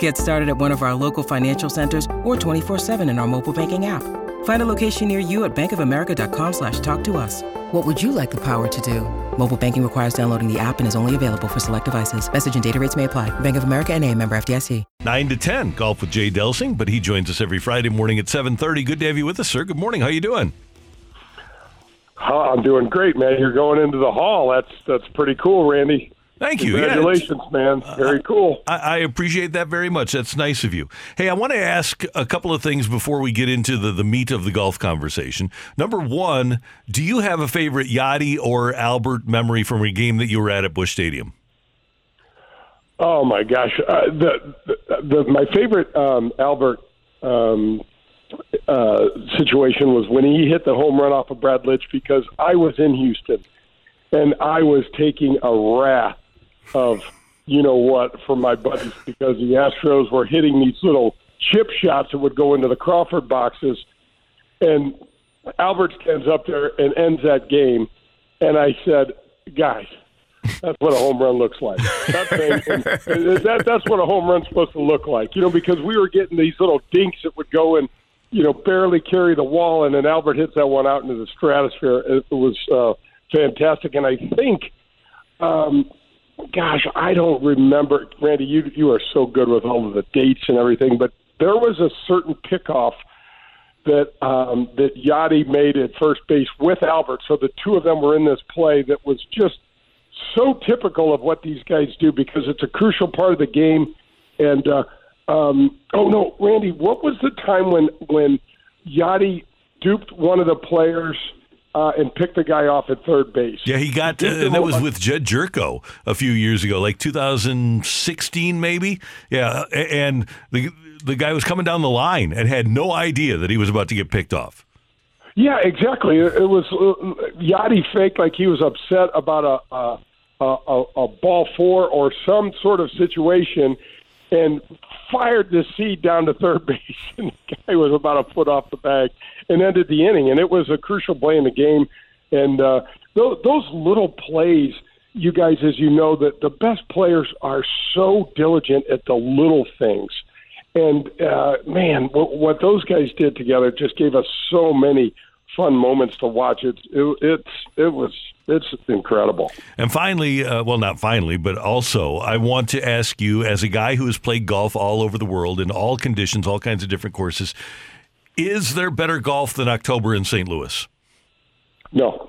Get started at one of our local financial centers or 24-7 in our mobile banking app. Find a location near you at bankofamerica.com slash talk to us. What would you like the power to do? Mobile banking requires downloading the app and is only available for select devices. Message and data rates may apply. Bank of America and a member FDIC. 9 to 10, golf with Jay Delsing, but he joins us every Friday morning at 7.30. Good to have you with us, sir. Good morning. How you doing? Oh, I'm doing great, man. You're going into the hall. That's that's pretty cool, Randy. Thank you. Congratulations, yeah, man. Very cool. I, I, appreciate that very much. That's nice of you. Hey, I want to ask a couple of things before we get into the, the meat of the golf conversation. Number one, do you have a favorite Yadi or Albert memory from a game that you were at at Busch Stadium? Oh my gosh, uh, the, the, the my favorite um, Albert um, uh, situation was when he hit the home run off of Brad Lidge because I was in Houston and I was taking a wrath of you know what from my buddies because the Astros were hitting these little chip shots that would go into the Crawford boxes, and Albert stands up there and ends that game, and I said, guys. That's what a home run looks like. That's, that, that's what a home run's supposed to look like, you know, because we were getting these little dinks that would go and, you know, barely carry the wall, and then Albert hits that one out into the stratosphere. It was uh, fantastic, and I think um, gosh, I don't remember. Randy, you you are so good with all of the dates and everything, but there was a certain pickoff that um, that Yadi made at first base with Albert. So the two of them were in this play that was just so typical of what these guys do because it's a crucial part of the game. And uh, um, oh no, Randy, what was the time when when Yadi duped one of the players? Uh, and pick the guy off at third base. Yeah, he got, uh, and that was with Jedd Gyorko a few years ago, like 2016 maybe. Yeah, and the the guy was coming down the line and had no idea that he was about to get picked off. Yeah, exactly. It was uh, Yadi faked like he was upset about a a, a a ball four or some sort of situation, and fired the seed down to third base, and the guy was about a foot off the bag and ended the inning. And it was a crucial play in the game. And uh, those, those little plays, you guys, as you know, that the best players are so diligent at the little things. And uh, man, what, what those guys did together just gave us so many fun moments to watch. It's it, it's it was it's incredible. And finally, uh, well, not finally, but also, I want to ask you, as a guy who has played golf all over the world in all conditions, all kinds of different courses, is there better golf than October in St. Louis? No.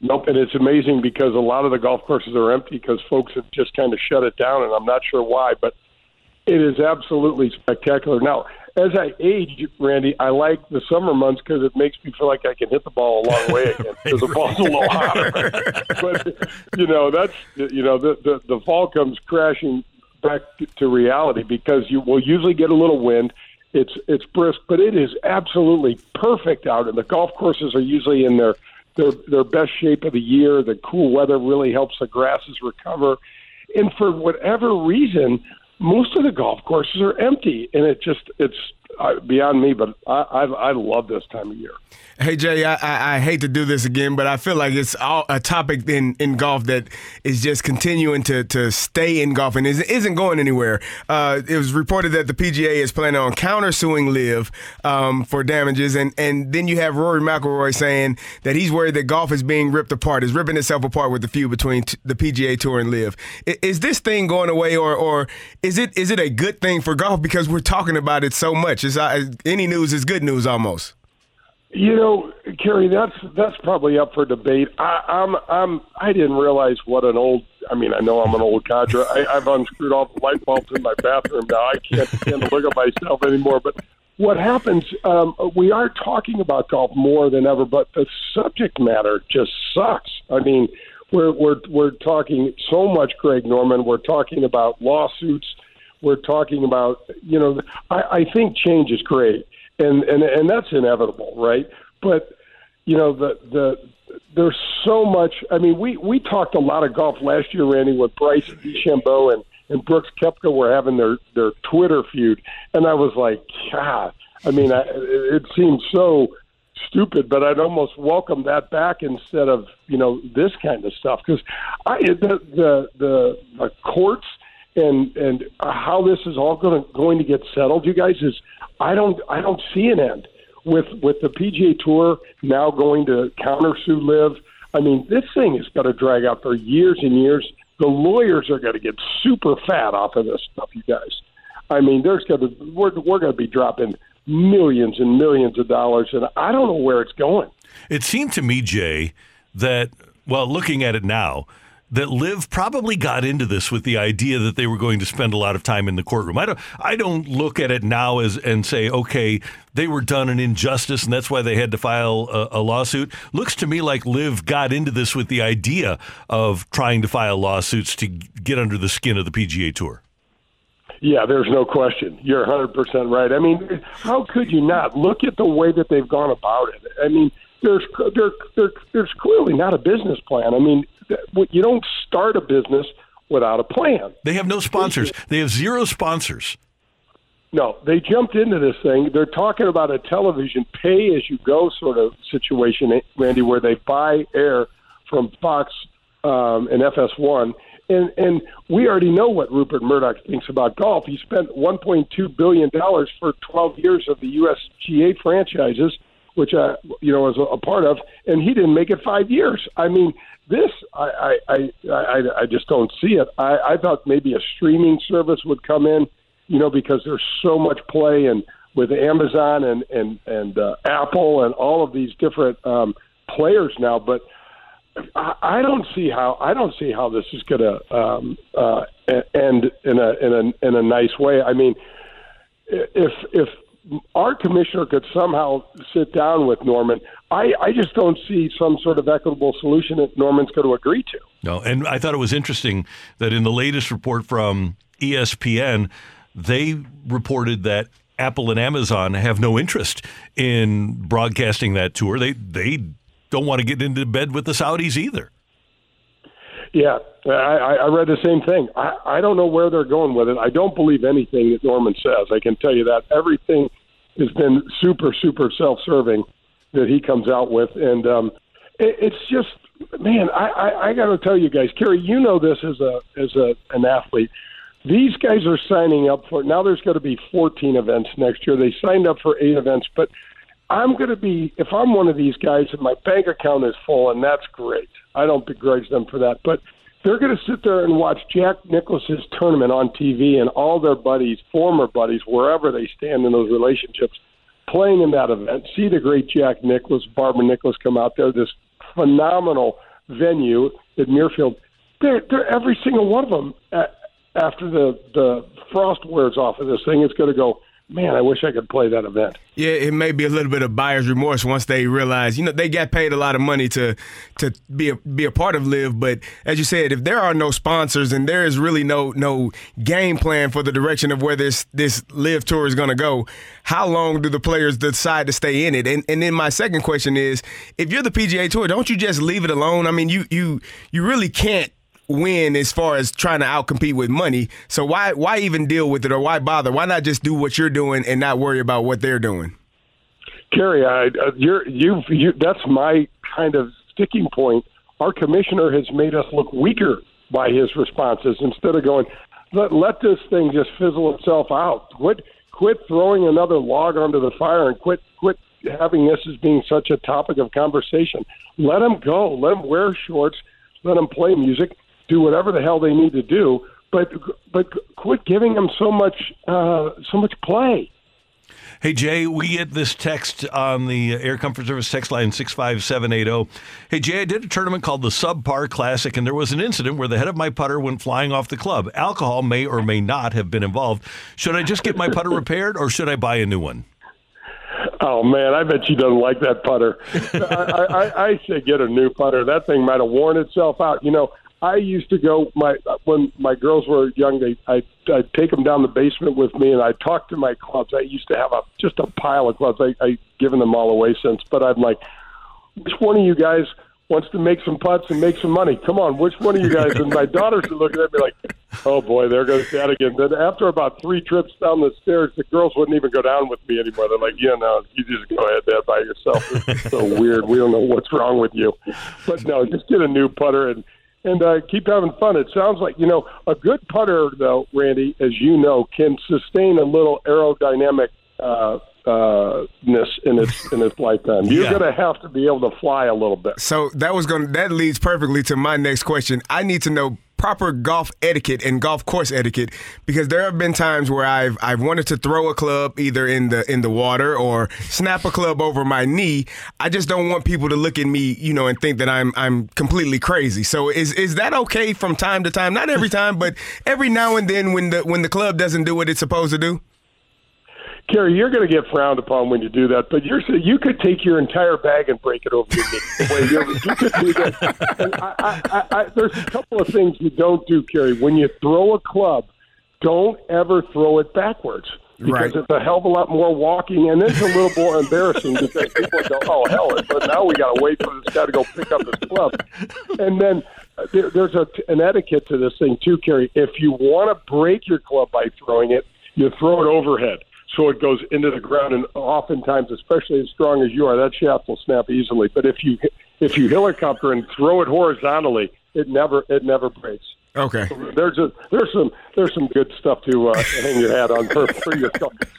Nope, and it's amazing because a lot of the golf courses are empty because folks have just kind of shut it down, and I'm not sure why, but it is absolutely spectacular. Now, as I age, Randy, I like the summer months because it makes me feel like I can hit the ball a long way again because the ball's a little hotter. but you know, that's you know, the, the the fall comes crashing back to reality because you will usually get a little wind. It's it's brisk, but it is absolutely perfect out, and the golf courses are usually in their their their best shape of the year. The cool weather really helps the grasses recover, and for whatever reason, most of the golf courses are empty, and it just it's beyond me. But I, I I love this time of year. Hey Jay, I, I, hate to do this again, but I feel like it's all, a topic in, in golf that is just continuing to, to stay in golf and isn't going anywhere. Uh, it was reported that the PGA is planning on countersuing LIV um, for damages, and, and then you have Rory McIlroy saying that he's worried that golf is being ripped apart, is ripping itself apart with the feud between t- the PGA Tour and LIV. Is this thing going away, or or is it is it a good thing for golf because we're talking about it so much? Is uh, any news is good news almost. You know, Kerry, that's that's probably up for debate. I, I'm I'm I didn't realize what an old. I mean, I know I'm an old cadre. I, I've unscrewed all the light bulbs in my bathroom now. I can't stand to look at myself anymore. But what happens? Um, we are talking about golf more than ever, but the subject matter just sucks. I mean, we're we're we're talking so much Greg Norman. We're talking about lawsuits. We're talking about. You know, I, I think change is great, and and and that's inevitable, right? But you know, the the there's so much. I mean, we we talked a lot of golf last year, Randy, with Bryce DeChambeau and and Brooks Koepka were having their their Twitter feud, and I was like, God. I mean, I, it seemed so stupid, but I'd almost welcome that back instead of you know this kind of stuff because I the the the, the courts and and how this is all going to going to get settled, you guys is I don't I don't see an end with with the PGA Tour now going to countersue LIV. I mean, this thing is going to drag out for years and years. The lawyers are going to get super fat off of this stuff, you guys. I mean, there's going to we're we're going to be dropping millions and millions of dollars, and I don't know where it's going. It seemed to me, Jay, that well, looking at it now, that LIV probably got into this with the idea that they were going to spend a lot of time in the courtroom. I don't I don't look at it now as and say, okay, they were done an injustice and that's why they had to file a, a lawsuit. Looks to me like LIV got into this with the idea of trying to file lawsuits to get under the skin of the PGA Tour. Yeah, there's no question. You're 100% right. I mean, how could you not look at the way that they've gone about it? I mean, there's there, there there's clearly not a business plan. I mean, you don't start a business without a plan. They have no sponsors. They have zero sponsors. No, they jumped into this thing. They're talking about a television pay as you go sort of situation, Randy, where they buy air from Fox um, and FS1. And and we already know what Rupert Murdoch thinks about golf. He spent 1.2 billion dollars for 12 years of the USGA franchises, which I you know was a, part of, and he didn't make it five years. I mean, this, I, I, I, I just don't see it. I, I thought maybe a streaming service would come in, you know, because there's so much play and with Amazon and and and uh, Apple and all of these different um, players now. But I, I don't see how I don't see how this is going to um, uh, end in a in a in a nice way. I mean, if if our commissioner could somehow sit down with Norman, I, I just don't see some sort of equitable solution that Norman's going to agree to. No, and I thought it was interesting that in the latest report from ESPN, they reported that Apple and Amazon have no interest in broadcasting that tour. They they don't want to get into bed with the Saudis either. Yeah, I, I read the same thing. I, I don't know where they're going with it. I don't believe anything that Norman says. I can tell you that everything has been super, super self-serving that he comes out with, and um, it, it's just, man, I, I, I got to tell you guys, Kerry, you know this as a as a an athlete. These guys are signing up for now. There's going to be 14 events next year. They signed up for eight events, but I'm going to be if I'm one of these guys and my bank account is full, and that's great. I don't begrudge them for that, but they're going to sit there and watch Jack Nicklaus's tournament on TV and all their buddies, former buddies, wherever they stand in those relationships, playing in that event. See the great Jack Nicklaus, Barbara Nicklaus come out there, this phenomenal venue at Muirfield. They're, they're every single one of them. after the the frost wears off of this thing, it's going to go man, I wish I could play that event. Yeah, it may be a little bit of buyer's remorse once they realize, you know, they got paid a lot of money to to be a, be a part of LIV, But as you said, if there are no sponsors and there is really no no game plan for the direction of where this this LIV tour is going to go, how long do the players decide to stay in it? And and then my second question is, if you're the PGA Tour, don't you just leave it alone? I mean, you you you really can't win as far as trying to outcompete with money. So why why even deal with it or why bother? Why not just do what you're doing and not worry about what they're doing? Kerry, I, uh, you're you you that's my kind of sticking point. Our commissioner has made us look weaker by his responses instead of going, let let this thing just fizzle itself out. Quit quit throwing another log onto the fire and quit quit having this as being such a topic of conversation. Let them go. Let them wear shorts. Let them play music do whatever the hell they need to do, but but quit giving them so much uh, so much play. Hey Jay, we get this text on the Air Comfort Service text line six five seven eight zero. Hey Jay, I did a tournament called the Subpar Classic, and there was an incident where the head of my putter went flying off the club. Alcohol may or may not have been involved. Should I just get my putter repaired, or should I buy a new one? Oh man, I bet she doesn't like that putter. I, I, I say get a new putter. That thing might have worn itself out. You know, I used to go my when my girls were young. They I I'd take them down the basement with me, and I'd talk to my clubs. I used to have a just a pile of clubs. I I given them all away since, but I'm like, which one of you guys wants to make some putts and make some money? Come on, which one of you guys? And my daughters are looking at me like, oh boy, there goes dad again. Then after about three trips down the stairs, the girls wouldn't even go down with me anymore. They're like, yeah, no, you just go ahead, dad, by yourself. It's so weird. We don't know what's wrong with you, but no, just get a new putter and and uh, keep having fun. It sounds like you know a good putter, though, Randy, as you know, can sustain a little aerodynamic uh, uh, ness in its in its lifetime. You're Yeah. going to have to be able to fly a little bit. So that was going. That leads perfectly to my next question. I need to know proper golf etiquette and golf course etiquette because there have been times where I've I've wanted to throw a club either in the in the water or snap a club over my knee. I just don't want people to look at me, you know, and think that I'm I'm completely crazy. So is is that okay from time to time? Not every time, but every now and then when the when the club doesn't do what it's supposed to do. Kerry, you're going to get frowned upon when you do that, but you're you could take your entire bag and break it over your knee. You could do that. And I, I, I, I, there's a couple of things you don't do, Kerry. When you throw a club, don't ever throw it backwards because Right. it's a hell of a lot more walking, and it's a little more embarrassing because people go, "Oh hell!" But now we got to wait for this guy to go pick up his club, and then. uh, There, there's a, an etiquette to this thing too, Kerry. If you want to break your club by throwing it, you throw it overhead so it goes into the ground. And oftentimes, especially as strong as you are, that shaft will snap easily. But if you if you helicopter and throw it horizontally, it never it never breaks. Okay. There's a there's some there's some good stuff to uh, hang your hat on for, for your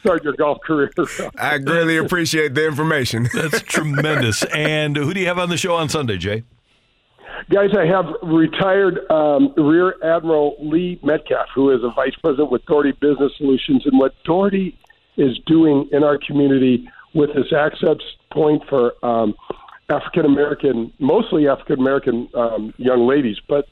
start your golf career. I greatly appreciate the information. That's tremendous. And who do you have on the show on Sunday, Jay? Guys, I have retired um, Rear Admiral Lee Metcalf, who is a vice president with Daugherty Business Solutions. And what Daugherty is doing in our community with this access point for um, African American, mostly African American um, young ladies, but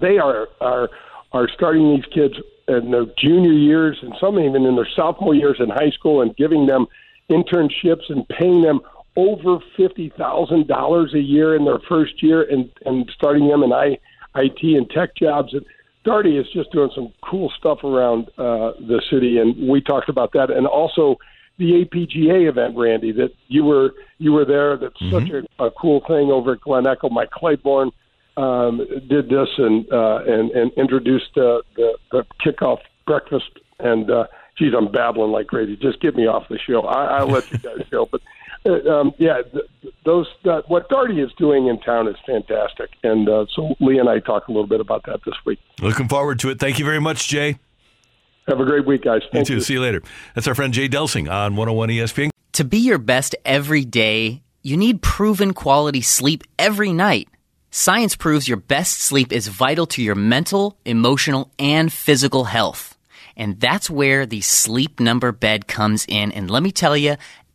they are are are starting these kids in their junior years and some even in their sophomore years in high school and giving them internships and paying them over fifty thousand dollars a year in their first year and and starting them in I, IT and tech jobs. And Daugherty is just doing some cool stuff around uh, the city and we talked about that and also the APGA event, Randy, that you were you were there. That's such a, a cool thing over at Glen Echo. Mike Claiborne um, did this and uh, and and introduced uh, the the kickoff breakfast. And uh, geez, I'm babbling like crazy. Just get me off the show. I, I'll let you guys go. But um, yeah, th- those that, what Daugherty is doing in town is fantastic. And uh, so Lee and I talked a little bit about that this week. Looking forward to it. Thank you very much, Jay. Have a great week, guys. You Thank too. See you later. That's our friend Jay Delsing on 101 ESPN. To be your best every day, you need proven quality sleep every night. Science proves your best sleep is vital to your mental, emotional, and physical health. And that's where the sleep number bed comes in. And let me tell you,